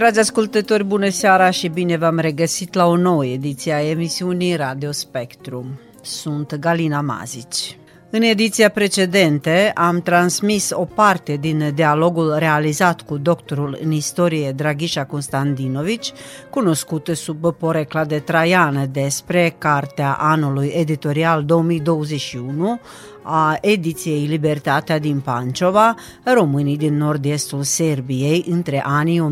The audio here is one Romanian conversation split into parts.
Dragi ascultători, bună seara și bine v-am regăsit la o nouă ediție a emisiunii Radio Spectrum. Sunt Galina Mazici. În ediția precedentă am transmis o parte din dialogul realizat cu doctorul în istorie Draghișa Constantinovici, cunoscut sub porecla de Traian despre cartea anului editorial 2021 a ediției Libertatea din Pancova, românii din nord-estul Serbiei între anii 1804-1948,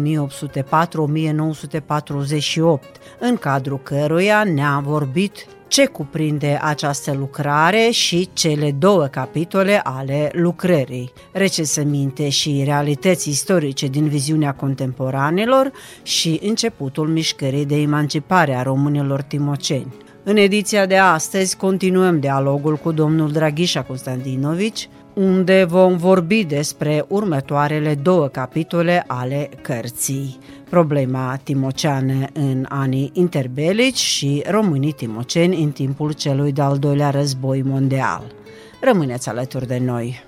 în cadrul căruia ne-a vorbit ce cuprinde această lucrare și cele două capitole ale lucrării, recensăminte și realități istorice din viziunea contemporanelor și începutul mișcării de emancipare a românilor timoceni. În ediția de astăzi continuăm dialogul cu domnul Draghișa Constantinovici, unde vom vorbi despre următoarele două capitole ale cărții. Problema timoceană în anii interbelici și românii timoceni în timpul celui de-al doilea război mondial. Rămâneți alături de noi!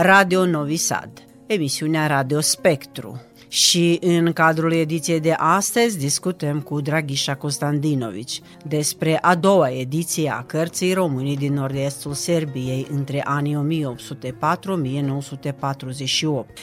Radio Novi Sad, emisiunea Radio Spectru. Și în cadrul ediției de astăzi discutăm cu Draghișa Constantinovici despre a doua ediție a cărții Românii din nord-estul Serbiei între anii 1804-1948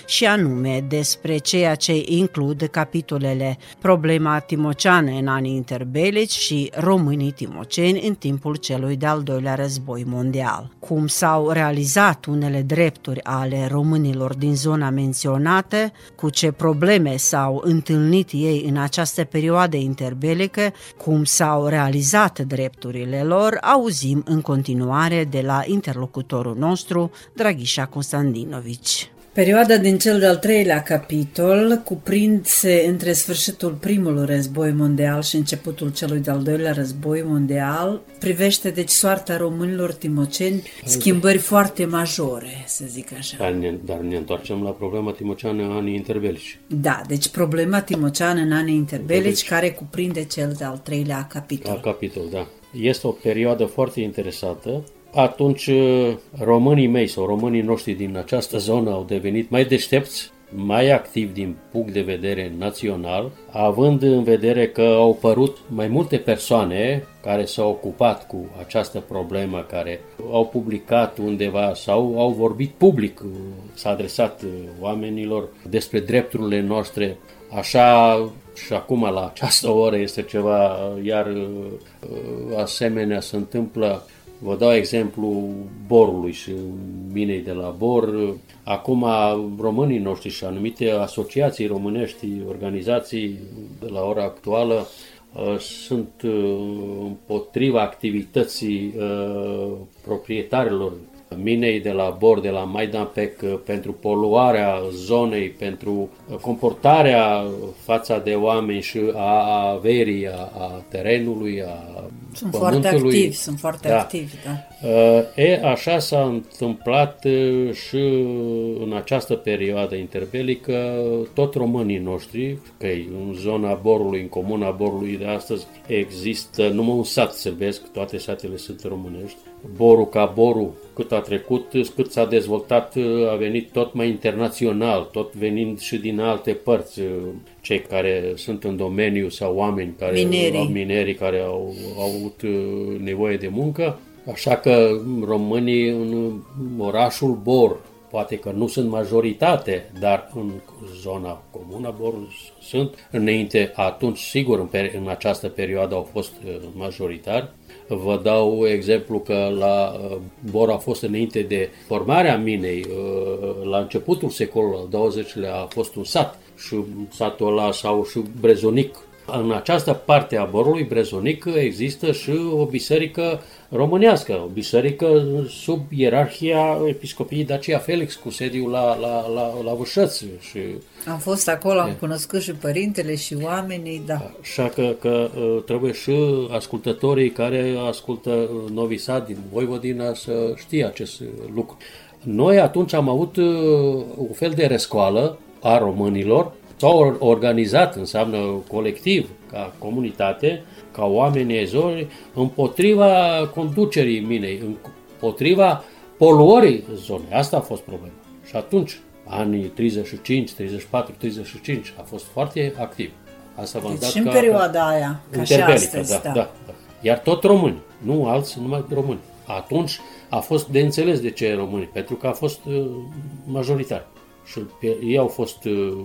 și anume despre ceea ce includ capitolele Problema timoceană în anii interbelici și Românii timoceni în timpul celui de-al doilea război mondial. Cum s-au realizat unele drepturi ale românilor din zona menționată, cu ce probleme probleme s-au întâlnit ei în această perioadă interbelică, cum s-au realizat drepturile lor, auzim în continuare de la interlocutorul nostru, Draghișa Constantinovici. Perioada din cel de-al treilea capitol cuprinde între sfârșitul primului război mondial și începutul celui de-al doilea război mondial. Privește deci soarta românilor timoceni, schimbări foarte majore, să zic așa. Dar ne, dar ne întoarcem la problema timoceană în anii interbelici. Da, deci problema timoceană în anii interbelici care cuprinde cel de-al treilea capitol. La capitol, da. Este o perioadă foarte interesată atunci uh, românii mei sau românii noștri din această zonă au devenit mai deștepți, mai activ din punct de vedere național, având în vedere că au părut mai multe persoane care s-au ocupat cu această problemă, care au publicat undeva sau au vorbit public, s-a adresat oamenilor despre drepturile noastre, așa și acum la această oră este ceva, iar asemenea se întâmplă Vă dau exemplu borului și minei de la bor. Acum românii noștri și anumite asociații românești, organizații de la ora actuală uh, sunt uh, împotriva activității uh, proprietarilor minei de la bord, de la Maidanpec, pentru poluarea zonei, pentru comportarea fața de oameni și a averii, a, a terenului, a sunt pământului. foarte activi, sunt foarte da. activi, da. E, așa s-a întâmplat și în această perioadă interbelică, tot românii noștri, că în zona Borului, în comuna Borului de astăzi, există numai un sat sălbesc, toate satele sunt românești, Borul ca Borul, cât a trecut, cât s-a dezvoltat, a venit tot mai internațional, tot venind și din alte părți, cei care sunt în domeniu sau oameni care minerii, au, minerii care au, au avut nevoie de muncă. Așa că românii în orașul Bor, poate că nu sunt majoritate, dar în zona comună Bor sunt. Înainte, atunci, sigur, în, în această perioadă au fost majoritari. Vă dau exemplu că la Bor a fost înainte de formarea minei, la începutul secolului al XX-lea a fost un sat și satul ăla sau și Brezonic. În această parte a Borului Brezonic există și o biserică românească, o biserică sub ierarhia episcopiei Dacia Felix, cu sediul la, la, la, la Vâșăț. Și, am fost acolo, am cunoscut și părintele și oamenii, da. Așa că, că trebuie și ascultătorii care ascultă Novisat din Voivodina să știe acest lucru. Noi atunci am avut un fel de rescoală a românilor, s-au organizat, înseamnă colectiv, ca comunitate, ca oameni ezori, împotriva conducerii minei, împotriva poluării zonei. Asta a fost problema. Și atunci, anii 35, 34, 35, a fost foarte activ. Asta v-am deci dat și în ca, perioada aia, ca și astăzi, da, da. da, da. Iar tot români, nu alți, numai români. Atunci a fost de înțeles de ce români, pentru că a fost uh, majoritar. Și ei au fost uh,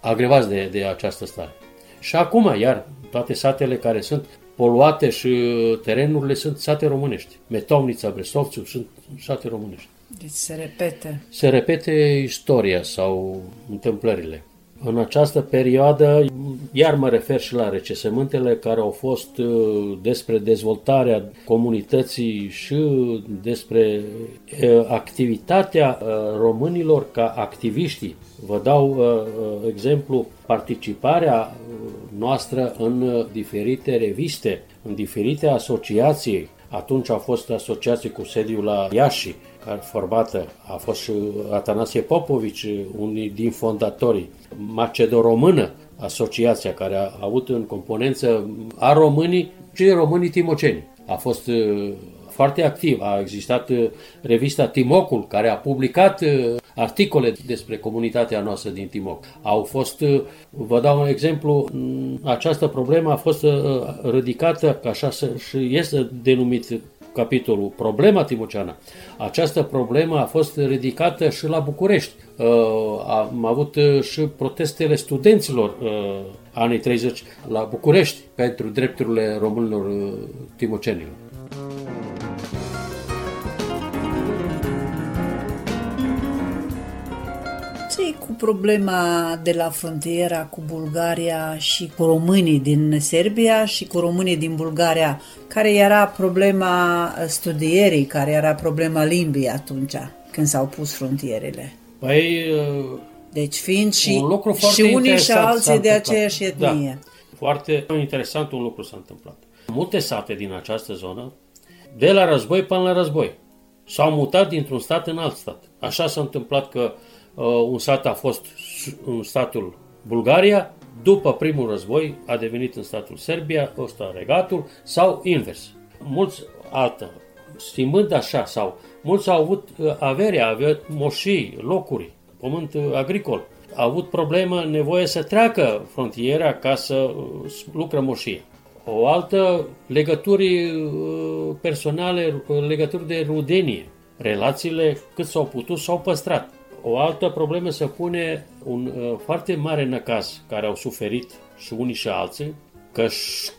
agrevați de, de această stare. Și acum, iar, toate satele care sunt poluate și terenurile sunt sate românești. Metomnița, Brestovțiu sunt sate românești. Deci se repete. Se repete istoria sau întâmplările. În această perioadă, iar mă refer și la recesământele care au fost uh, despre dezvoltarea comunității și despre uh, activitatea uh, românilor ca activiști. Vă dau exemplu participarea noastră în diferite reviste, în diferite asociații. Atunci a fost asociație cu sediul la Iași, care formată a fost și Atanasie Popovici, unul din fondatorii. Macedo-Română, asociația care a avut în componență a românii și românii timoceni. A fost uh, foarte activ. A existat uh, revista Timocul, care a publicat uh, articole despre comunitatea noastră din Timoc. Au fost, vă dau un exemplu, această problemă a fost ridicată, așa și este denumit capitolul Problema Timoceana. Această problemă a fost ridicată și la București. Uh, am avut uh, și protestele studenților uh, anii 30 la București pentru drepturile românilor timocenilor. Ce cu problema de la frontiera cu Bulgaria și cu românii din Serbia și cu românii din Bulgaria? Care era problema studierii, care era problema limbii atunci, când s-au pus frontierele? Păi, deci fiind și, un lucru și unii și alții de aceeași etnie. Da. Foarte interesant un lucru s-a întâmplat. Multe sate din această zonă, de la război până la război, s-au mutat dintr-un stat în alt stat. Așa s-a întâmplat că Uh, un sat a fost în statul Bulgaria, după primul război a devenit în statul Serbia, ăsta regatul, sau invers. Mulți altă, stimând așa, sau mulți au avut uh, averea, avea moșii, locuri pământ agricol. A avut problemă, nevoie să treacă frontiera ca să lucră moșie. O altă, legături personale, legături de rudenie. Relațiile cât s-au putut s-au păstrat. O altă problemă se pune un uh, foarte mare năcaz care au suferit și unii și alții, că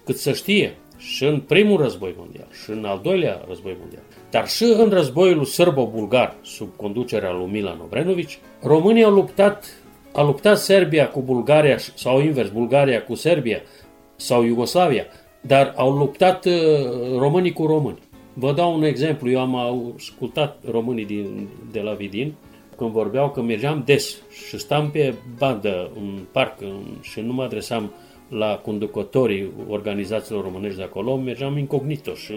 cât să știe, și în primul război mondial, și în al doilea război mondial, dar și în războiul sârbo-bulgar, sub conducerea lui Milan Obrenovici, românii au luptat, a luptat Serbia cu Bulgaria, sau invers, Bulgaria cu Serbia, sau Iugoslavia, dar au luptat uh, românii cu români. Vă dau un exemplu, eu am ascultat românii din, de la Vidin, când vorbeau că mergeam des și stam pe bandă în parc și nu mă adresam la conducătorii organizațiilor românești de acolo, mergeam incognito și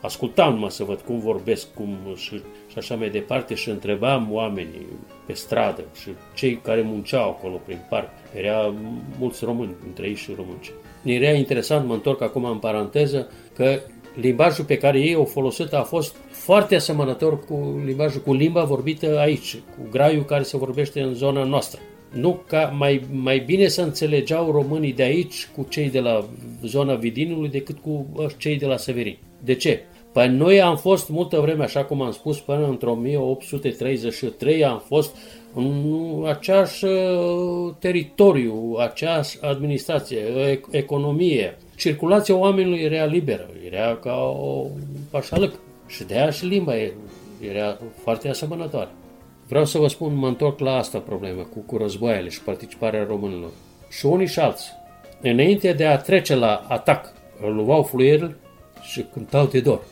ascultam numai să văd cum vorbesc cum și, și așa mai departe și întrebam oamenii pe stradă și cei care munceau acolo prin parc. Era mulți români, între ei și românci. Era interesant, mă întorc acum în paranteză, că limbajul pe care ei au folosit a fost foarte asemănător cu limbajul, cu limba vorbită aici, cu graiul care se vorbește în zona noastră. Nu ca mai, mai bine să înțelegeau românii de aici cu cei de la zona Vidinului decât cu cei de la Severin. De ce? Păi noi am fost multă vreme, așa cum am spus, până într 1833 am fost în aceeași uh, teritoriu, aceeași administrație, economie. Circulația oamenilor era liberă, era ca o pașalăc. Și de aia și limba era foarte asemănătoare. Vreau să vă spun, mă întorc la asta problemă, cu, cu războaiele și participarea românilor. Și unii și alții, înainte de a trece la atac, îl luau fluierul și cântau de dor.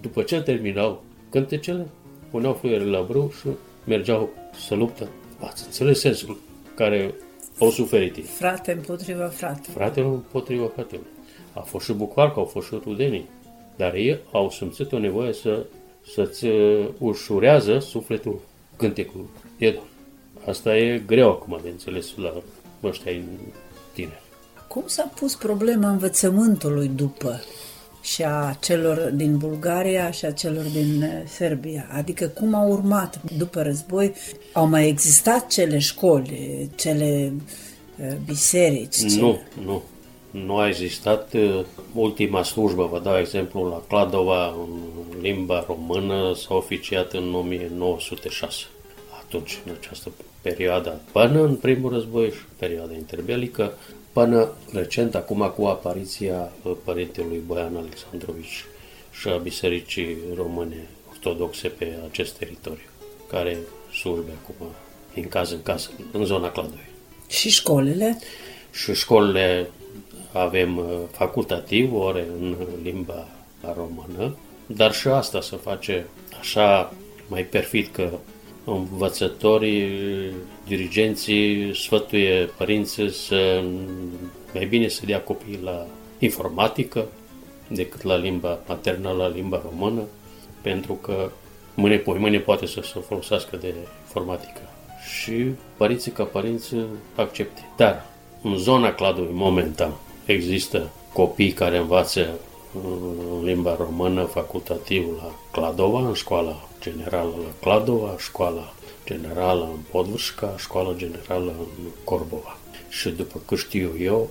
După ce terminau cântecele, puneau fluierul la brâu și mergeau să luptă. Ați înțeles sensul care au suferit ei. Frate împotriva frate. Fratele împotriva fratelui. A fost și bucoarcă, au fost și rudenii. Dar ei au simțit o nevoie să, să-ți uh, ușurează sufletul cântecul. E, asta e greu acum de înțeles la ăștia tineri. Cum s-a pus problema învățământului după și a celor din Bulgaria și a celor din uh, Serbia? Adică cum a urmat după război? Au mai existat cele școli, cele uh, biserici? Nu, cele... nu nu a existat uh, ultima slujbă, vă dau exemplu, la Cladova, în limba română, s-a oficiat în 1906. Atunci, în această perioadă, până în primul război și perioada interbelică, până recent, acum cu apariția uh, părintelui Boian Alexandrovici și a Bisericii Române Ortodoxe pe acest teritoriu, care surbe acum din caz în caz în zona Cladovei. Și școlile? Și școlile avem uh, facultativ ore în limba română, dar și asta se face așa mai perfid că învățătorii, dirigenții sfătuie părinții să mai bine să dea copiii la informatică decât la limba maternă, la limba română, pentru că mâine, poi mâine poate să se folosească de informatică. Și părinții ca părinți accepte. Dar în zona Cladului, momentan, Există copii care învață în limba română facultativ la Cladova, în școala generală la Cladova, școala generală în Podvârșca, școala generală în Corbova. Și după cât știu eu,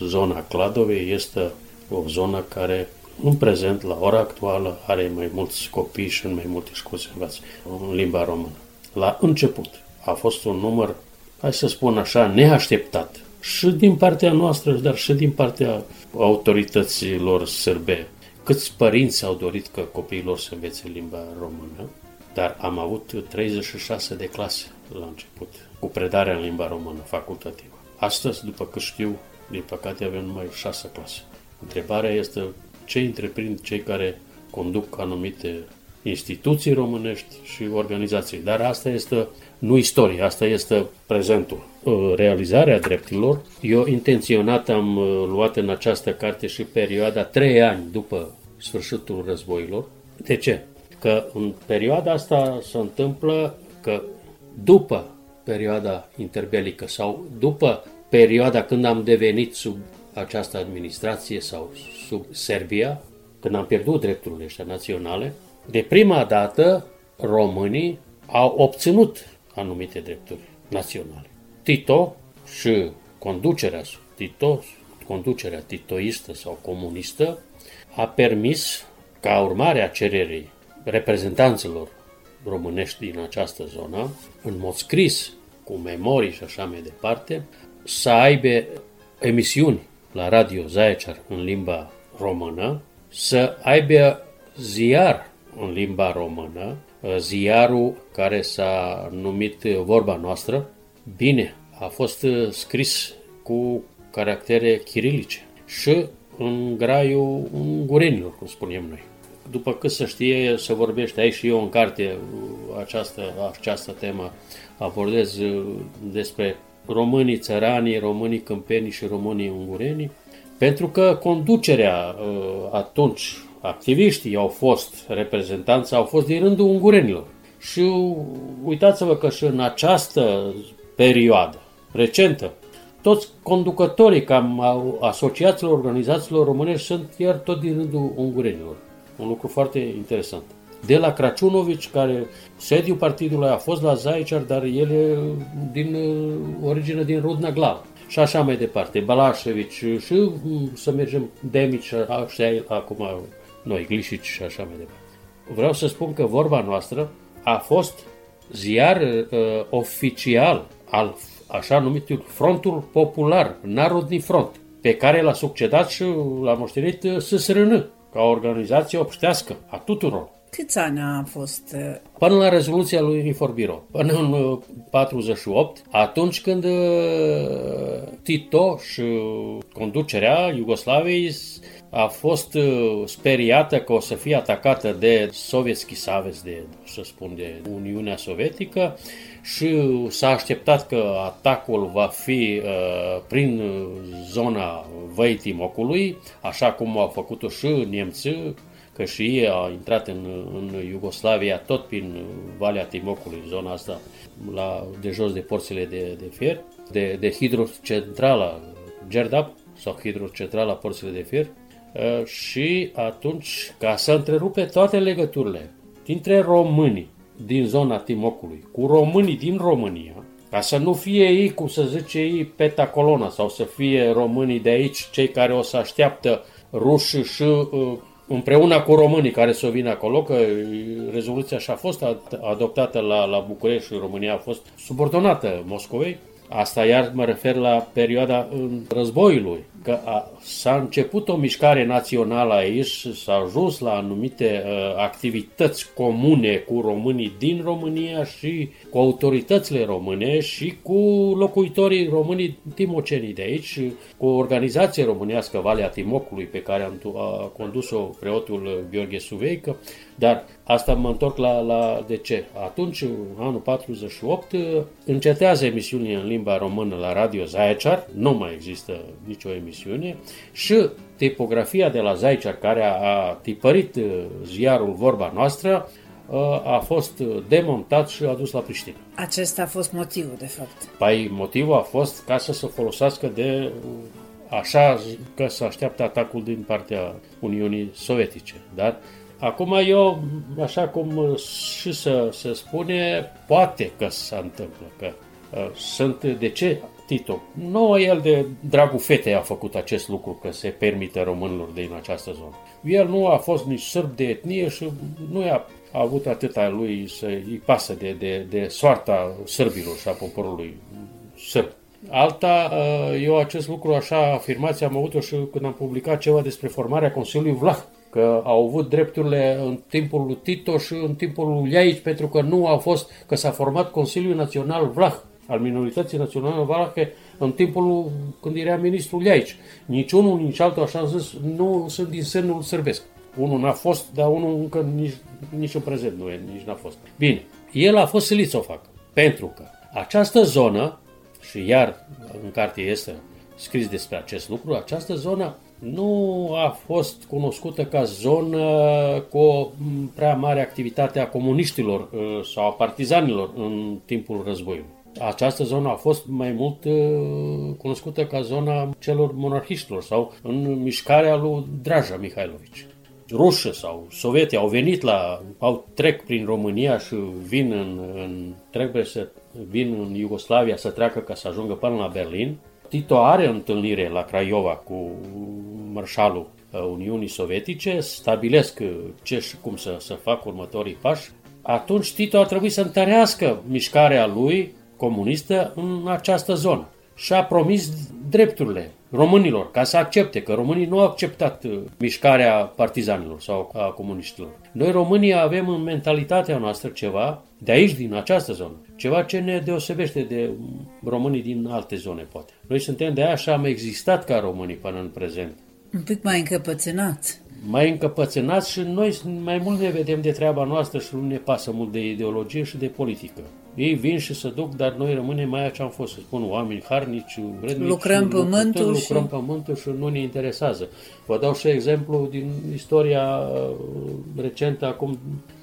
zona Cladovei este o zonă care în prezent, la ora actuală, are mai mulți copii și în mai multe școli se învață în limba română. La început a fost un număr, hai să spun așa, neașteptat și din partea noastră, dar și din partea autorităților sârbe. Câți părinți au dorit că copiilor să învețe limba română, dar am avut 36 de clase la început, cu predarea în limba română facultativă. Astăzi, după cât știu, din păcate avem numai 6 clase. Întrebarea este ce întreprind cei care conduc anumite instituții românești și organizații. Dar asta este nu istorie, asta este prezentul. Uh, realizarea drepturilor, eu intenționat am uh, luat în această carte și perioada trei ani după sfârșitul războilor. De ce? Că în perioada asta se întâmplă că după perioada interbelică sau după perioada când am devenit sub această administrație sau sub Serbia, când am pierdut drepturile ăștia naționale, de prima dată românii au obținut anumite drepturi naționale. Tito și conducerea Tito, conducerea titoistă sau comunistă, a permis, ca urmare a cererii reprezentanților românești din această zonă, în mod scris, cu memorii și așa mai departe, să aibă emisiuni la Radio Zaecer în limba română, să aibă ziar în limba română, ziarul care s-a numit Vorba Noastră. Bine, a fost scris cu caractere chirilice și în graiul ungurenilor, cum spunem noi. După cât să știe, să vorbește aici și eu în carte această, această temă, abordez despre românii țăranii, românii câmpenii și românii ungurenii, pentru că conducerea atunci, activiștii au fost, reprezentanți au fost din rândul ungurenilor. Și uitați-vă că și în această perioadă recentă, toți conducătorii cam asociațiilor, organizațiilor românești sunt iar tot din rândul ungurenilor. Un lucru foarte interesant. De la Craciunovici, care sediul partidului a fost la Zaiciar, dar el e din uh, origine din Rudna Glav. Și așa mai departe. Balașevici și mm, să mergem Demici, așa acum noi, Glișici și așa mai departe. Vreau să spun că vorba noastră a fost ziar uh, oficial al așa numitul Frontul Popular, Narodni Front, pe care l-a succedat și l-a moștenit uh, SSRN, ca organizație obștească a tuturor. Câți ani a fost? Uh, până la rezoluția lui Inforbiro, până în 48, uh, atunci când Tito și conducerea Iugoslaviei a fost speriată că o să fie atacată de sovietski savez, de, să spun, de Uniunea Sovietică și s-a așteptat că atacul va fi uh, prin zona Văi Timocului, așa cum au făcut-o și nemții, că și ei au intrat în, în Iugoslavia tot prin Valea Timocului, zona asta la, de jos de porțile de, de fier, de, de hidrocentrala Gerdap sau hidrocentrala porțile de fier. uh, și atunci, ca să întrerupe toate legăturile dintre românii din zona Timocului cu românii din România, ca să nu fie ei, cum să zice ei, peta colona sau să fie românii de aici cei care o să așteaptă ruși și uh, împreună cu românii care să vină acolo, că rezoluția așa a fost adoptată la, la București și România a fost subordonată Moscovei, Asta iar mă refer la perioada războiului, că a, s-a început o mișcare națională aici, s-a ajuns la anumite uh, activități comune cu românii din România și cu autoritățile române și cu locuitorii românii timocenii de aici, cu o organizație românească, Valea Timocului, pe care a condus-o preotul Gheorghe Suveică, dar asta mă întorc la, la de ce. Atunci, în anul 48, încetează emisiunile în limba română la Radio Zaecar, nu mai există nicio emisiune, și tipografia de la Zaecar, care a, a tipărit uh, ziarul Vorba Noastră, uh, a fost demontat și adus la Priștina. Acesta a fost motivul, de fapt. Păi motivul a fost ca să se folosească de așa că se așteaptă atacul din partea Uniunii Sovietice. Dar Acum eu, așa cum și să se spune, poate că se întâmplă, că uh, sunt, de ce Tito? Nu el de dragul fetei a făcut acest lucru, că se permite românilor din această zonă. El nu a fost nici sârb de etnie și nu a a avut atâta lui să îi pasă de, de, de soarta sârbilor și a poporului sârb. Alta, uh, eu acest lucru, așa, afirmația am avut-o și când am publicat ceva despre formarea Consiliului Vlah că au avut drepturile în timpul lui Tito și în timpul lui Iaici, pentru că nu a fost, că s-a format Consiliul Național Vlah, al minorității naționale valahe, în timpul când era ministrul Iaici. Nici unul, nici altul, așa am zis, nu sunt din semnul sârbesc. Unul n-a fost, dar unul încă nici, nici în prezent nu e, nici n-a fost. Bine, el a fost silit să o facă, pentru că această zonă, și iar în carte este scris despre acest lucru, această zonă nu a fost cunoscută ca zonă cu o prea mare activitate a comuniștilor uh, sau a partizanilor în timpul războiului. Această zonă a fost mai mult uh, cunoscută ca zona celor monarhiștilor sau în mișcarea lui Draja Mihailovici. Rușă sau sovietii au venit la, au trec prin România și vin în, în trebuie să vin în Iugoslavia să treacă ca să ajungă până la Berlin. Tito are întâlnire la Craiova cu marșalul uh, Uniunii Sovietice, stabilesc uh, ce și cum să, să facă următorii pași. Atunci Tito a trebuit să întărească mișcarea lui comunistă în această zonă și a promis drepturile românilor, ca să accepte, că românii nu au acceptat uh, mișcarea partizanilor sau a comuniștilor. Noi românii avem în mentalitatea noastră ceva, de aici, din această zonă, ceva ce ne deosebește de românii din alte zone, poate. Noi suntem de aia și am existat ca românii până în prezent. Un pic mai încăpățânați. Mai încăpățânați și noi mai mult ne vedem de treaba noastră și nu ne pasă mult de ideologie și de politică. Ei vin și se duc, dar noi rămânem mai ce am fost, să spun, oameni harnici, vrednici. Lucrăm pământul lucrăm și... pământul și nu ne interesează. Vă dau și exemplu din istoria uh, recentă, acum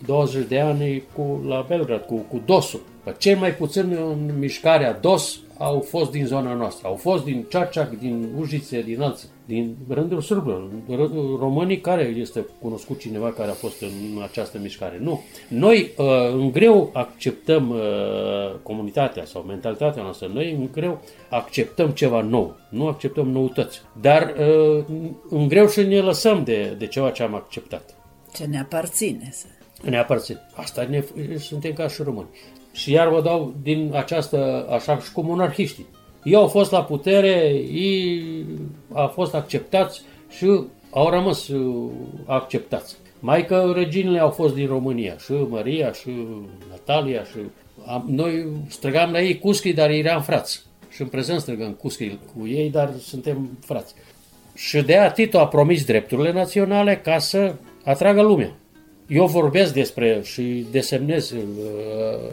20 de ani, cu, la Belgrad, cu, cu DOS-ul. Cel mai puțin în mișcarea DOS au fost din zona noastră, au fost din Ceaceac, din Ujițe, din alții, din rândul sârbilor. Românii care este cunoscut cineva care a fost în această mișcare? Nu. Noi uh, în greu acceptăm uh, comunitatea sau mentalitatea noastră, noi în greu acceptăm ceva nou, nu acceptăm noutăți, dar uh, în greu și ne lăsăm de, de ceva ce am acceptat. Ce ne aparține. Ne aparține. Asta ne, suntem ca și români. Și iar vă dau din această, așa și cu monarhiștii. Ei au fost la putere, ei au fost acceptați și au rămas uh, acceptați. Mai că reginele au fost din România, și Maria, și Natalia, și am, noi străgam la ei cuschi, dar eram frați. Și în prezent străgăm cuschi cu ei, dar suntem frați. Și de aia Tito a promis drepturile naționale ca să atragă lumea. Eu vorbesc despre și desemnez, uh,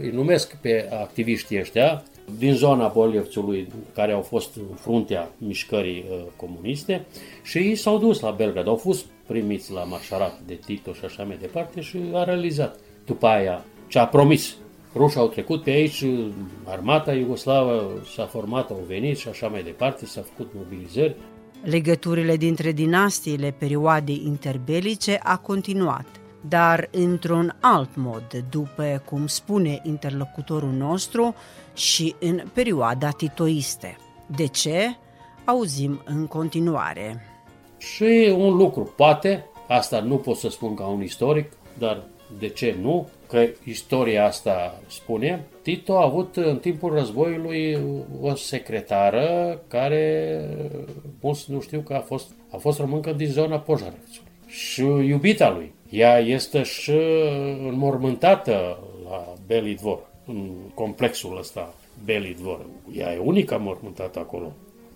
îi numesc pe activiștii ăștia din zona Bolievțului care au fost în fruntea mișcării uh, comuniste și ei s-au dus la Belgrad, au fost primiți la marșarat de Tito și așa mai departe și a realizat după aia ce a promis. Rușii au trecut pe aici, armata iugoslavă s-a format, au venit și așa mai departe, s-a făcut mobilizări. Legăturile dintre dinastiile perioadei interbelice a continuat – dar într-un alt mod, după cum spune interlocutorul nostru, și în perioada titoiste. De ce? Auzim în continuare. Și un lucru, poate, asta nu pot să spun ca un istoric, dar de ce nu? Că istoria asta spune, Tito a avut în timpul războiului o secretară care, mulți nu știu că a fost, a fost româncă din zona Pojarevțului. Și iubita lui, ea este și înmormântată la Belidvor, în complexul ăsta Belidvor. Ea e unica mormântată acolo.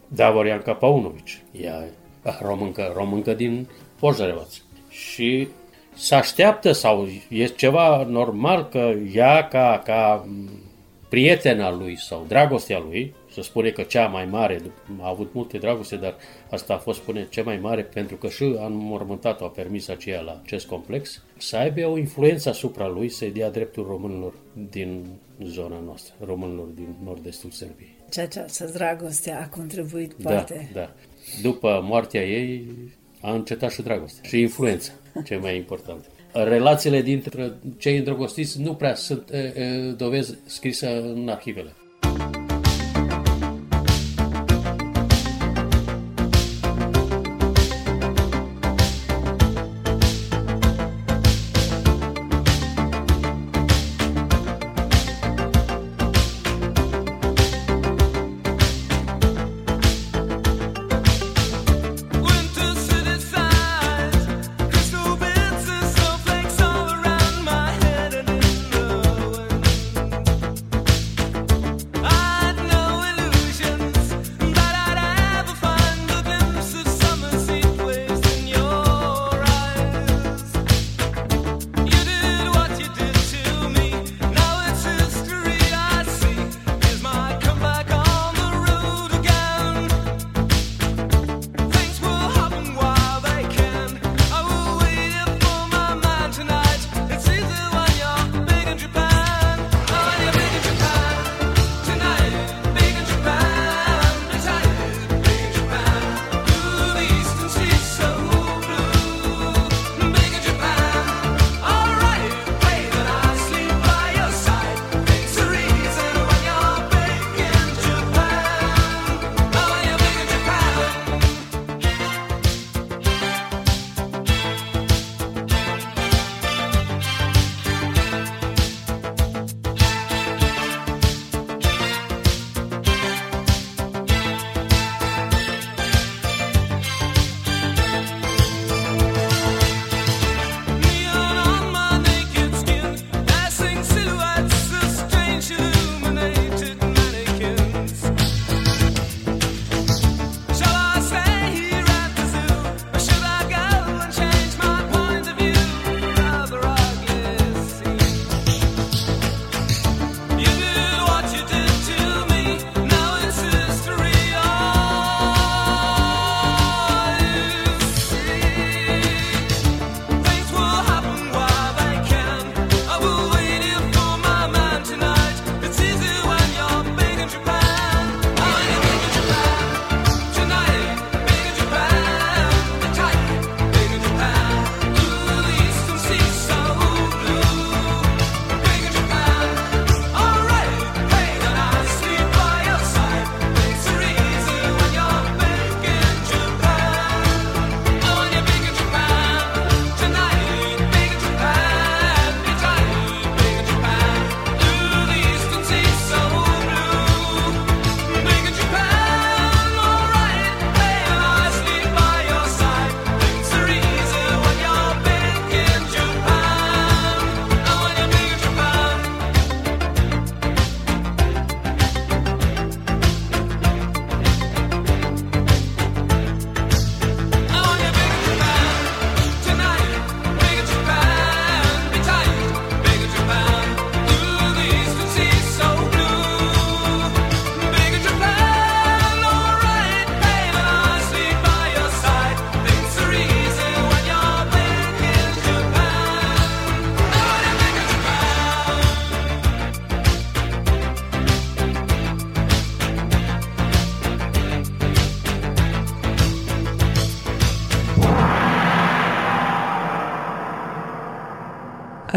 Davorian Paunovici. Ea e româncă, româncă din Pojarevaț. Și se așteaptă sau e ceva normal că ea ca, ca prietena lui sau dragostea lui să spune că cea mai mare, a avut multe dragoste, dar asta a fost, spune, cea mai mare pentru că și în mormântat au permis aceea la acest complex, să aibă o influență asupra lui să-i dea dreptul românilor din zona noastră, românilor din nord-estul Serbiei. Ceea ce această dragoste a contribuit, da, poate. Da, da. După moartea ei a încetat și dragostea și influența, ce mai important. Relațiile dintre cei îndrăgostiți nu prea sunt e, e, dovezi scrise în arhivele.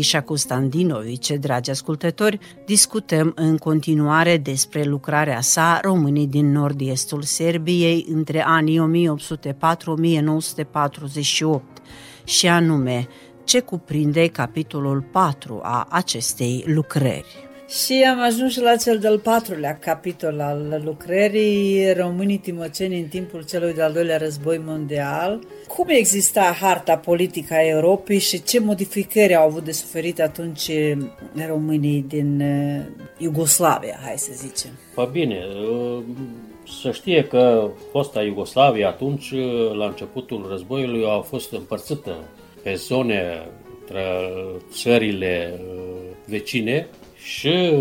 Ghișa Constantinovice, dragi ascultători, discutăm în continuare despre lucrarea sa Românii din nord-estul Serbiei între anii 1804-1948 și anume ce cuprinde capitolul 4 a acestei lucrări. Și am ajuns și la cel de-al patrulea capitol al lucrării Românii Timoceni în timpul celui de-al doilea război mondial. Cum exista harta politică a Europei și ce modificări au avut de suferit atunci românii din uh, Iugoslavia, hai să zicem? Păi bine, uh, să știe că fosta Iugoslavia atunci, uh, la începutul războiului, a fost împărțită pe zone între țările vecine și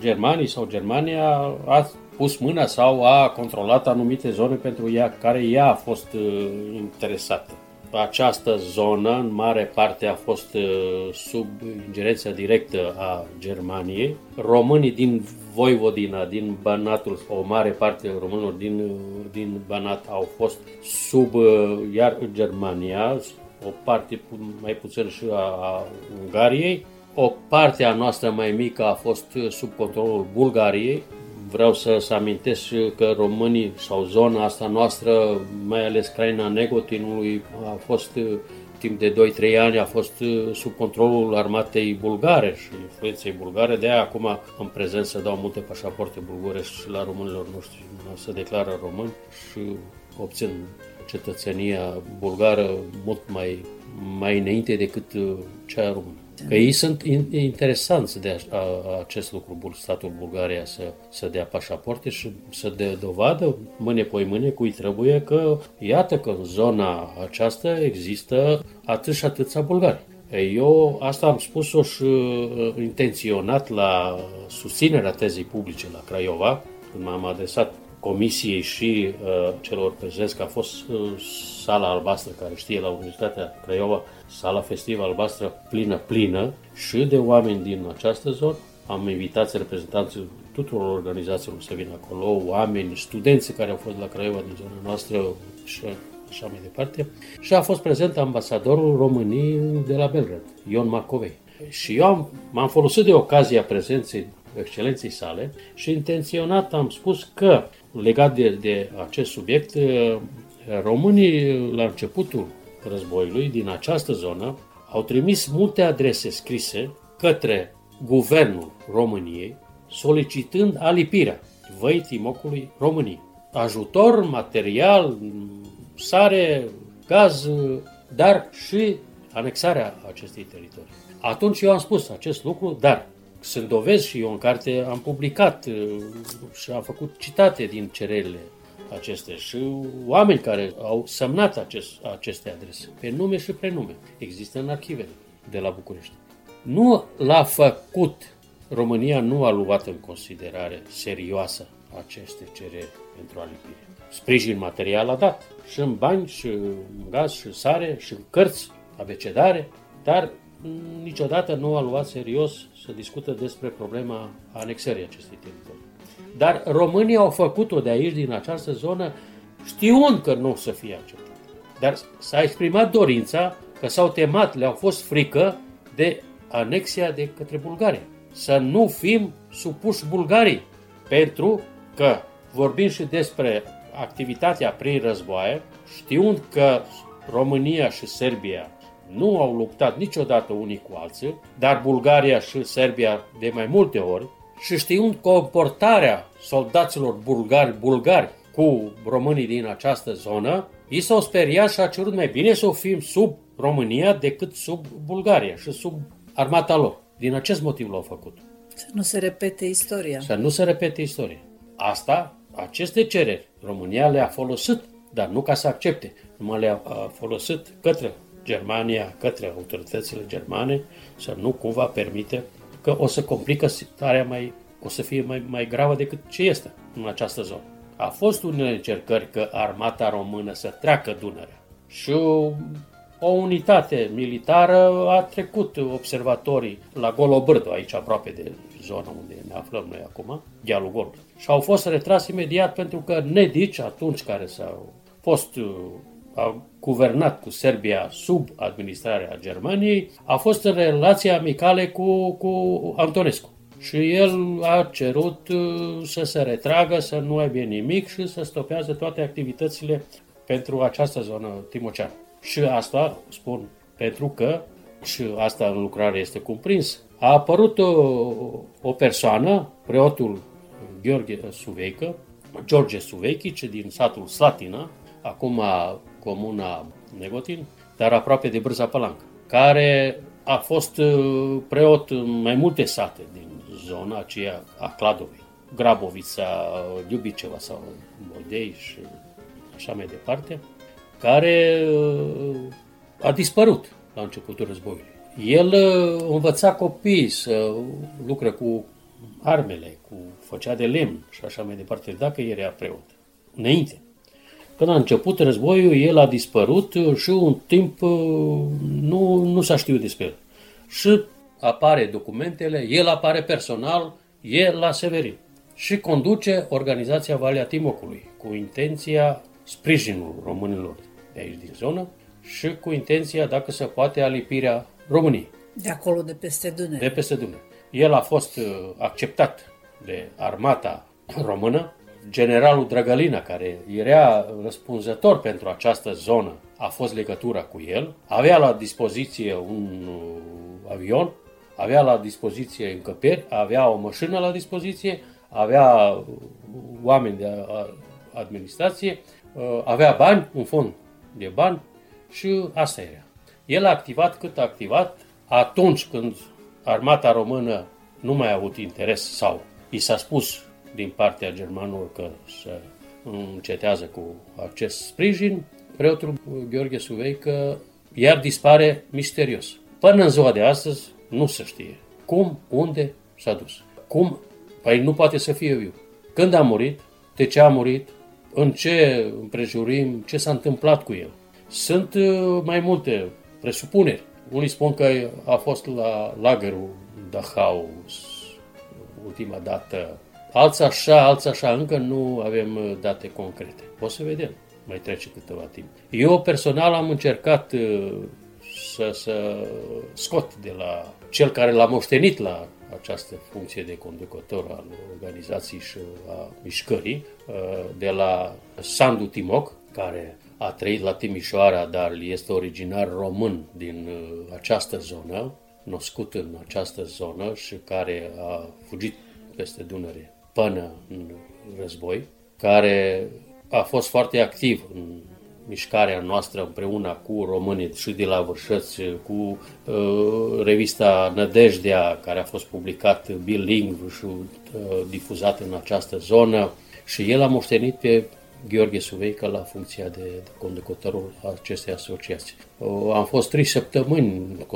germanii sau Germania a pus mâna sau a controlat anumite zone pentru ea, care ea a fost uh, interesată. Această zonă, în mare parte, a fost uh, sub ingerența directă a Germaniei. Românii din Voivodina, din Banatul, o mare parte a românilor din, din Banat au fost sub, uh, iar Germania, o parte mai puțin și a, a Ungariei, o parte a noastră mai mică a fost sub controlul Bulgariei. Vreau să, să amintesc că românii sau zona asta noastră, mai ales Craina Negotinului, a fost timp de 2-3 ani a fost sub controlul armatei bulgare și influenței bulgare. De aia acum în prezent se dau multe pașapoarte bulgare și la românilor noștri se declară români și obțin cetățenia bulgară mult mai, mai înainte decât cea română. Că ei sunt interesanți de a, a, acest lucru, statul Bulgaria să, să dea pașapoarte și să dea dovadă mâine pe mâine cui trebuie că iată că în zona aceasta există atât și atâția bulgari. Eu asta am spus-o și uh, intenționat la susținerea tezei publice la Craiova, când m-am adresat comisiei și uh, celor prezenți, că a fost uh, sala albastră, care știe la Universitatea Craiova, sala festivă albastră plină, plină și de oameni din această zonă. Am invitat reprezentanții tuturor organizațiilor să vină acolo, oameni, studenți care au fost la Craiova din zona noastră și așa mai departe. Și a fost prezent ambasadorul României de la Belgrad, Ion Macovei. Și eu am, m-am folosit de ocazia prezenței excelenței sale și intenționat am spus că, legat de, de acest subiect, românii la începutul războiului din această zonă au trimis multe adrese scrise către guvernul României solicitând alipirea Văi Timocului României. Ajutor material, sare, gaz, dar și anexarea acestei teritorii. Atunci eu am spus acest lucru, dar sunt dovezi și eu în carte am publicat uh, și am făcut citate din cererile acestea și oameni care au semnat acest, aceste adrese, pe nume și prenume. Există în arhivele de la București. Nu l-a făcut, România nu a luat în considerare serioasă aceste cereri pentru alipire. Sprijin material a dat, și în bani, și în gaz, și în sare, și în cărți, abecedare, dar niciodată nu a luat serios să discută despre problema anexării acestei teritorii. Dar românii au făcut-o de aici, din această zonă, știind că nu o să fie acceptat. Dar s-a exprimat dorința că s-au temat, le-au fost frică de anexia de către Bulgaria. Să nu fim supuși Bulgarii, pentru că vorbim și despre activitatea prin războaie, știind că România și Serbia nu au luptat niciodată unii cu alții, dar Bulgaria și Serbia de mai multe ori, și știind comportarea soldaților bulgari bulgari cu românii din această zonă, ei s-au speriat și a cerut mai bine să o fim sub România decât sub Bulgaria și sub armata lor. Din acest motiv l-au făcut. Să nu se repete istoria. Să nu se repete istoria. Asta, aceste cereri, România le-a folosit, dar nu ca să accepte, numai le-a folosit către Germania, către autoritățile germane, să nu cumva permite că o să complică starea mai, o să fie mai, mai gravă decât ce este în această zonă. A fost unele încercări că armata română să treacă Dunărea și o unitate militară a trecut observatorii la Golobârdu, aici aproape de zona unde ne aflăm noi acum, Ghealul Gol. Și au fost retras imediat pentru că Nedici, atunci care s-au fost a guvernat cu Serbia sub administrarea Germaniei, a fost în relații amicale cu, cu Antonescu. Și el a cerut uh, să se retragă, să nu aibă nimic și să stopează toate activitățile pentru această zonă timoceană. Și asta spun pentru că și asta în lucrare este cuprins, a apărut o, o persoană, preotul Gheorghe Suveică, George Suveichice din satul Slatina, acum comuna Negotin, dar aproape de Brâza Palancă, care a fost uh, preot în mai multe sate din zona aceea a Cladovei. Grabovița, Iubiceva sau Moldei și așa mai departe, care uh, a dispărut la începutul războiului. El uh, învăța copiii să lucre cu armele, cu făcea de lemn și așa mai departe, dacă era preot. Înainte. Când a început războiul, el a dispărut și un timp nu, nu s-a știut despre el. Și apare documentele, el apare personal, e la Severin și conduce organizația Valea Timocului cu intenția sprijinul românilor de aici din zonă și cu intenția, dacă se poate, alipirea României. De acolo, de peste Dunăre. De peste Dunăre. El a fost uh, acceptat de armata română. Generalul Drăgălina, care era răspunzător pentru această zonă, a fost legătura cu el. Avea la dispoziție un uh, avion, avea la dispoziție încăperi, avea o mașină la dispoziție, avea oameni de administrație, uh, avea bani, un fond de bani și asta era. El a activat cât a activat atunci când armata română nu mai a avut interes sau i s-a spus din partea germanilor că se încetează cu acest sprijin, preotul Gheorghe Suvei că iar dispare misterios. Până în ziua de astăzi nu se știe cum, unde s-a dus. Cum Păi nu poate să fie viu. Când a murit, de ce a murit, în ce împrejurim, ce s-a întâmplat cu el. Sunt uh, mai multe presupuneri. Unii spun că a fost la lagărul Dachau ultima dată. Alți așa, alți așa, încă nu avem uh, date concrete. O să vedem, mai trece câteva timp. Eu personal am încercat uh, să, să scot de la cel care l-a moștenit la această funcție de conducător al organizației și a mișcării, uh, de la Sandu Timoc, care a trăit la Timișoara, dar este originar român din uh, această zonă, născut în această zonă și care a fugit peste Dunăre până în război, care a fost foarte activ în mișcarea noastră împreună cu românii și de la Vârșăți, cu uh, revista Nădejdea, care a fost publicat bilingv și uh, difuzat în această zonă. Și el a moștenit pe Gheorghe Suveică la funcția de, de conducătorul acestei asociații. Uh, am fost trei săptămâni,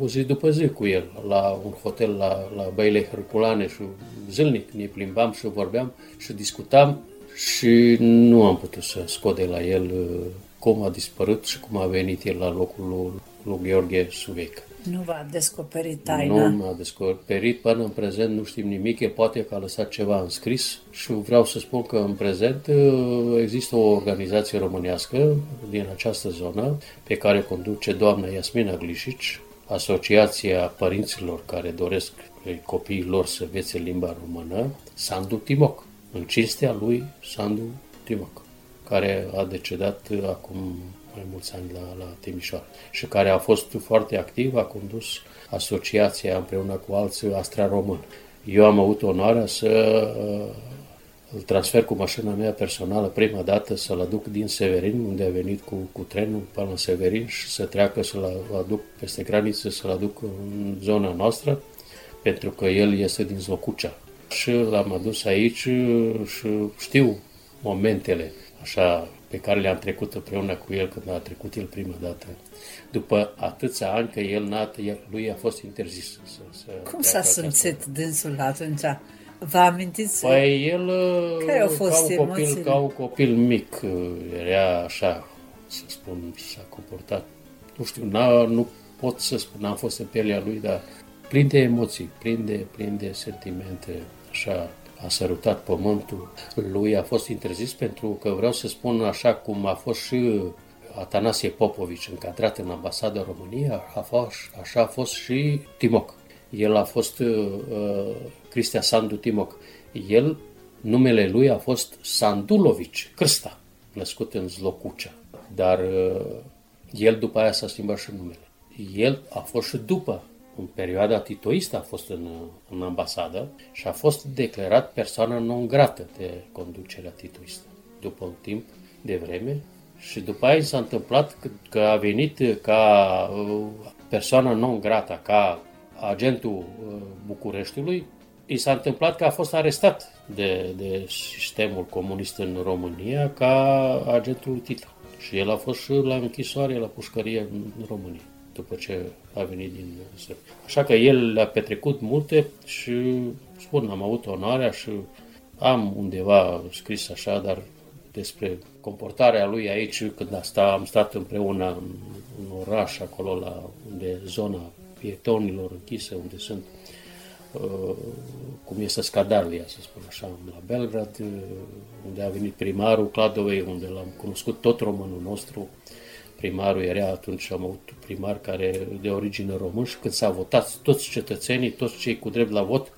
o zi după zi cu el, la un hotel la, la Băile Herculane și zilnic ne plimbam și vorbeam și discutam și nu am putut să scot de la el uh, cum a dispărut și cum a venit el la locul lui, lui Gheorghe Suvec. Nu v-a descoperit taina? Nu m-a descoperit până în prezent, nu știm nimic, e poate că a lăsat ceva în scris și vreau să spun că în prezent uh, există o organizație românească din această zonă pe care conduce doamna Iasmina Glișici, Asociația Părinților care doresc copiii lor să vețe limba română, Sandu Timoc în cinstea lui Sandu Timoc, care a decedat acum mai mulți ani la, la Timișoara și care a fost foarte activ, a condus asociația împreună cu alții Astra Român. Eu am avut onoarea să uh, îl transfer cu mașina mea personală prima dată să-l aduc din Severin, unde a venit cu, cu trenul până în Severin și să treacă să-l aduc peste graniță, să-l aduc în zona noastră, pentru că el este din Zlocucea, și l-am adus aici și știu momentele așa pe care le-am trecut împreună cu el când a trecut el prima dată. După atâția ani că el n-a, lui a fost interzis să, să Cum s-a simțit dânsul atunci? Vă amintiți? Păi el Care au fost ca un, copil, ca un copil mic era așa, să spun, s-a comportat. Nu știu, nu pot să spun, n-am fost în pielea lui, dar plin de emoții, plin de, plin de sentimente așa a sărutat pământul lui, a fost interzis pentru că vreau să spun așa cum a fost și Atanasie Popovici încadrat în ambasada României, a fost, așa a fost și Timoc. El a fost uh, Cristia Sandu Timoc. El, numele lui a fost Sandulovici Crsta, născut în Zlocucea. Dar uh, el după aia s-a schimbat și numele. El a fost și după, în perioada titoistă a fost în, în ambasadă și a fost declarat persoană non grată de conducerea titoistă. După un timp de vreme și după aia s-a întâmplat că, că a venit ca uh, persoană non grata, ca agentul uh, Bucureștiului, i s-a întâmplat că a fost arestat de, de sistemul comunist în România ca agentul Tito. Și el a fost și la închisoare, la pușcărie în România, după ce a venit din Serbia. Așa că el a petrecut multe și, spun, am avut onoarea și am undeva scris așa, dar despre comportarea lui aici, când a sta, am stat împreună în, în oraș, acolo la unde zona pietonilor închisă, unde sunt uh, cum este Scadarlia, să spun așa, la Belgrad, uh, unde a venit primarul Cladovei, unde l-am cunoscut tot românul nostru. Primarul era atunci, am avut primar care de origine român și când s-a votat, toți cetățenii, toți cei cu drept la vot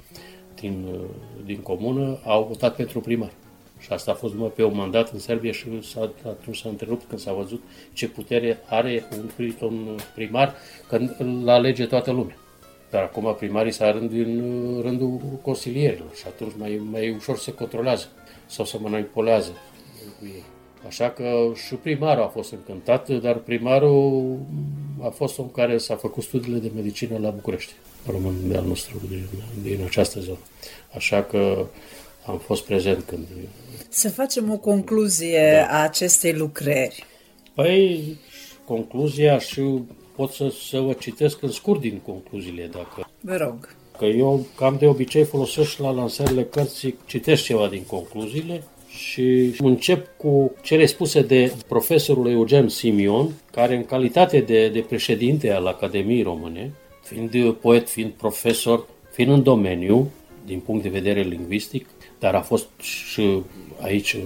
din, uh, din comună au votat pentru primar. Și asta a fost numai pe un mandat în Serbia și s-a, atunci s-a întrerupt când s-a văzut ce putere are un, un primar când îl alege toată lumea. Dar acum primarii s-a rând în rândul consilierilor și atunci mai, mai ușor se controlează sau se manipulează cu ei. Așa că și primarul a fost încântat, dar primarul a fost un care s-a făcut studiile de medicină la București, român de al nostru din, din această zonă. Așa că am fost prezent când... Să facem o concluzie da. a acestei lucrări. Păi, concluzia și pot să, să vă citesc în scurt din concluziile, dacă... Vă rog. Că eu cam de obicei folosesc și la lansările cărții, citesc ceva din concluziile și încep cu cele spuse de profesorul Eugen Simion, care în calitate de, de președinte al Academiei Române, fiind poet, fiind profesor, fiind în domeniu, din punct de vedere lingvistic, dar a fost și aici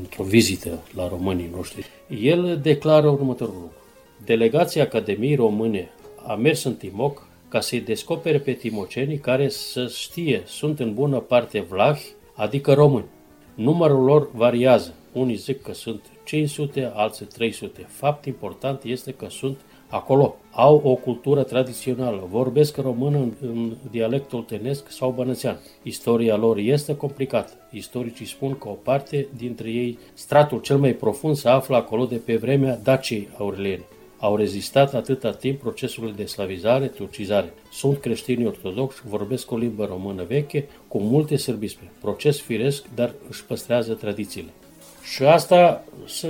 într-o vizită la românii noștri, el declară următorul lucru. Delegația Academiei Române a mers în Timoc ca să-i descopere pe timocenii care să știe sunt în bună parte vlahi, adică români. Numărul lor variază. Unii zic că sunt 500, alții 300. Fapt important este că sunt acolo. Au o cultură tradițională, vorbesc română în, în dialectul tenesc sau bănățean. Istoria lor este complicată. Istoricii spun că o parte dintre ei, stratul cel mai profund, se află acolo de pe vremea Daciei Aureliene au rezistat atâta timp procesului de slavizare, turcizare. Sunt creștini ortodoxi, vorbesc o limbă română veche, cu multe sârbisme. Proces firesc, dar își păstrează tradițiile. Și asta să,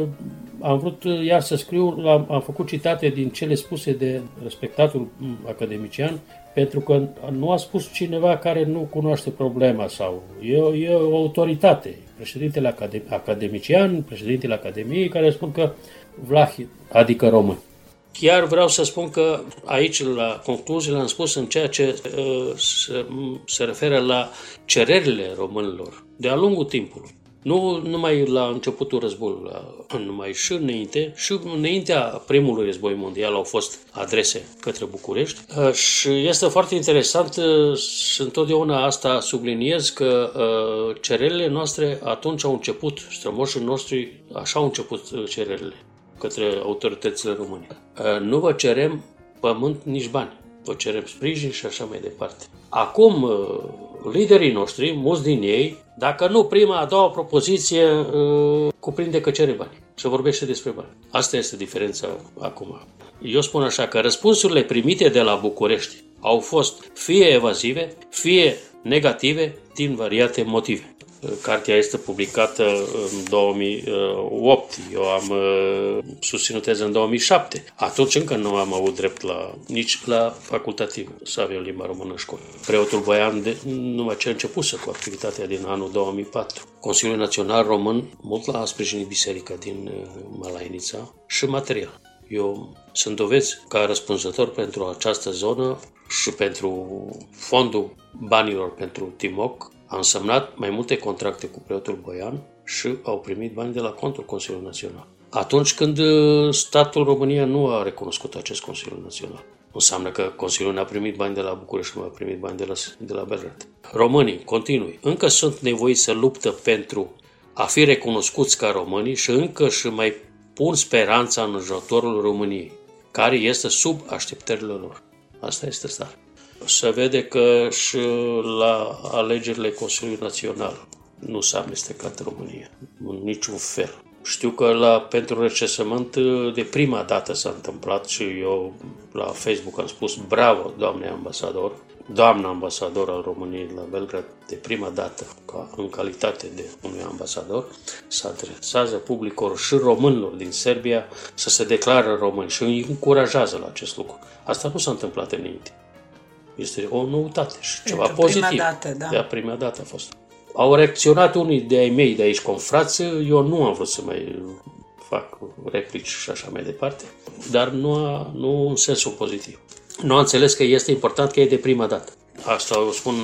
am vrut iar să scriu, am, am făcut citate din cele spuse de respectatul academician, pentru că nu a spus cineva care nu cunoaște problema sau e, e o autoritate, președintele academ, academician, președintele Academiei, care spun că Vlahi, adică români. Chiar vreau să spun că aici, la concluziile, am spus în ceea ce uh, se, se referă la cererile românilor de-a lungul timpului. Nu numai la începutul războiului, la, numai și înainte, și înaintea primului război mondial au fost adrese către București. Uh, și este foarte interesant uh, și întotdeauna asta subliniez că uh, cererile noastre atunci au început, strămoșii noștri așa au început cererile către autoritățile române. Nu vă cerem pământ nici bani, vă cerem sprijin și așa mai departe. Acum, liderii noștri, mulți din ei, dacă nu prima, a doua propoziție, cuprinde că cere bani și vorbește despre bani. Asta este diferența acum. Eu spun așa că răspunsurile primite de la București au fost fie evazive, fie negative din variate motive. Cartea este publicată în 2008. Eu am uh, susținut teză în 2007. Atunci încă nu am avut drept la, nici la facultativ să avem limba română în școală. Preotul Boian de, numai ce a început cu activitatea din anul 2004. Consiliul Național Român mult l-a sprijinit biserica din uh, Malainița și material. Eu sunt dovezi ca răspunzător pentru această zonă și pentru fondul banilor pentru Timoc a însemnat mai multe contracte cu preotul Boian și au primit bani de la contul Consiliului Național. Atunci când uh, statul România nu a recunoscut acest Consiliu Național. Înseamnă că Consiliul n-a primit bani de la București, nu a primit bani de la, de la Belgrad. Românii, continui, încă sunt nevoiți să luptă pentru a fi recunoscuți ca românii și încă și mai pun speranța în ajutorul României. care este sub așteptările lor. Asta este stare. Se vede că și la alegerile Consiliului Național nu s-a amestecat România, în niciun fel. Știu că la, pentru recesământ de prima dată s-a întâmplat și eu la Facebook am spus bravo, doamne ambasador, doamna ambasador al României la Belgrad, de prima dată, ca în calitate de unui ambasador, se adresează publicul și românilor din Serbia să se declară români și îi încurajează la acest lucru. Asta nu s-a întâmplat înainte. Este o noutate și ceva Pentru prima pozitiv. dată, da. De prima dată a fost. Au reacționat unii de ai mei de aici confrați, eu nu am vrut să mai fac replici și așa mai departe, dar nu, a, nu în sensul pozitiv. Nu a înțeles că este important că e de prima dată. Asta o spun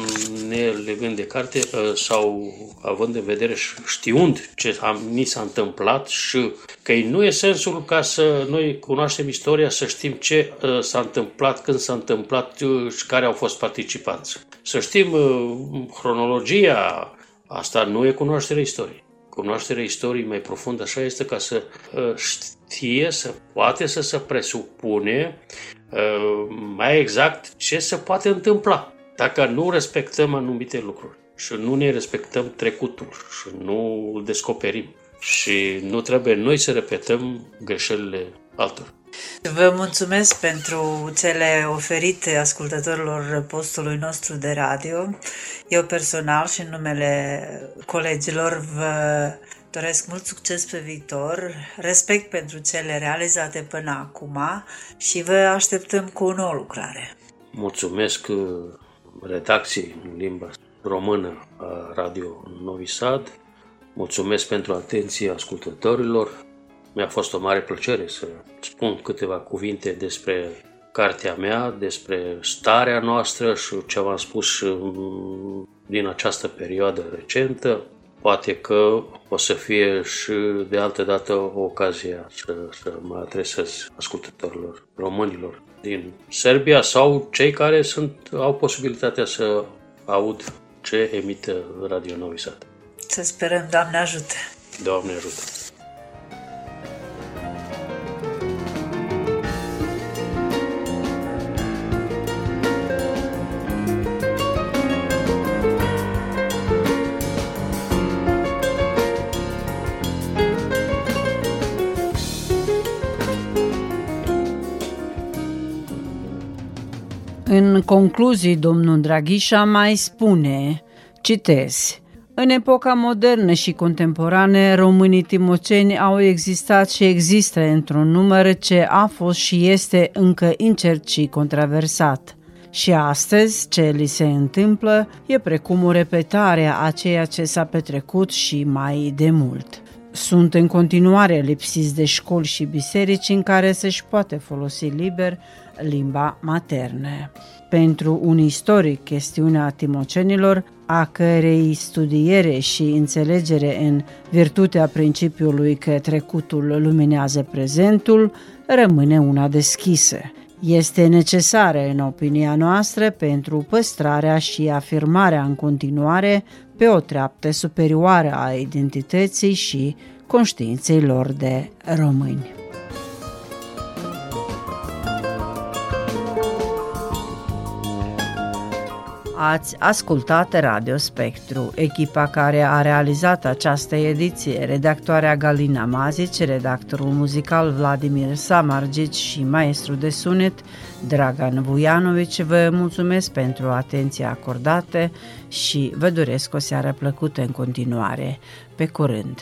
nelegând de carte ă, sau având în vedere și știund ce am, ni s-a întâmplat și că nu e sensul ca să noi cunoaștem istoria, să știm ce ă, s-a întâmplat, când s-a întâmplat ă, și care au fost participanți. Să știm cronologia, asta nu e cunoașterea istoriei. Cunoașterea istoriei mai profundă așa este ca să știe, să poate să se presupune mai exact ce se poate întâmpla dacă nu respectăm anumite lucruri și nu ne respectăm trecutul și nu îl descoperim și nu trebuie noi să repetăm greșelile altor. Vă mulțumesc pentru cele oferite ascultătorilor postului nostru de radio. Eu personal și în numele colegilor vă doresc mult succes pe viitor, respect pentru cele realizate până acum și vă așteptăm cu o nouă lucrare. Mulțumesc uh, redacției în limba română a Radio Novi Sad. Mulțumesc pentru atenție ascultătorilor. Mi-a fost o mare plăcere să spun câteva cuvinte despre cartea mea, despre starea noastră și ce v-am spus și din această perioadă recentă. Poate că o să fie și de altă dată o ocazie să, să mă adresez ascultătorilor românilor din Serbia sau cei care sunt, au posibilitatea să aud ce emite Radio Novi Sad. Să sperăm, Doamne ajută! Doamne ajută! Concluzii, domnul Draghișa mai spune, citez, în epoca modernă și contemporane, românii timoceni au existat și există într-un număr ce a fost și este încă incert și controversat. Și astăzi, ce li se întâmplă e precum o repetare a ceea ce s-a petrecut și mai de mult. Sunt în continuare lipsiți de școli și biserici în care să-și poate folosi liber limba maternă. Pentru un istoric, chestiunea timocenilor, a cărei studiere și înțelegere în virtutea principiului că trecutul luminează prezentul, rămâne una deschisă. Este necesară, în opinia noastră, pentru păstrarea și afirmarea în continuare pe o treaptă superioară a identității și conștiinței lor de români. Ați ascultat Radio Spectru, echipa care a realizat această ediție, redactoarea Galina Mazici, redactorul muzical Vladimir Samargici și maestru de sunet Dragan Vujanovici. Vă mulțumesc pentru atenția acordată și vă doresc o seară plăcută în continuare. Pe curând!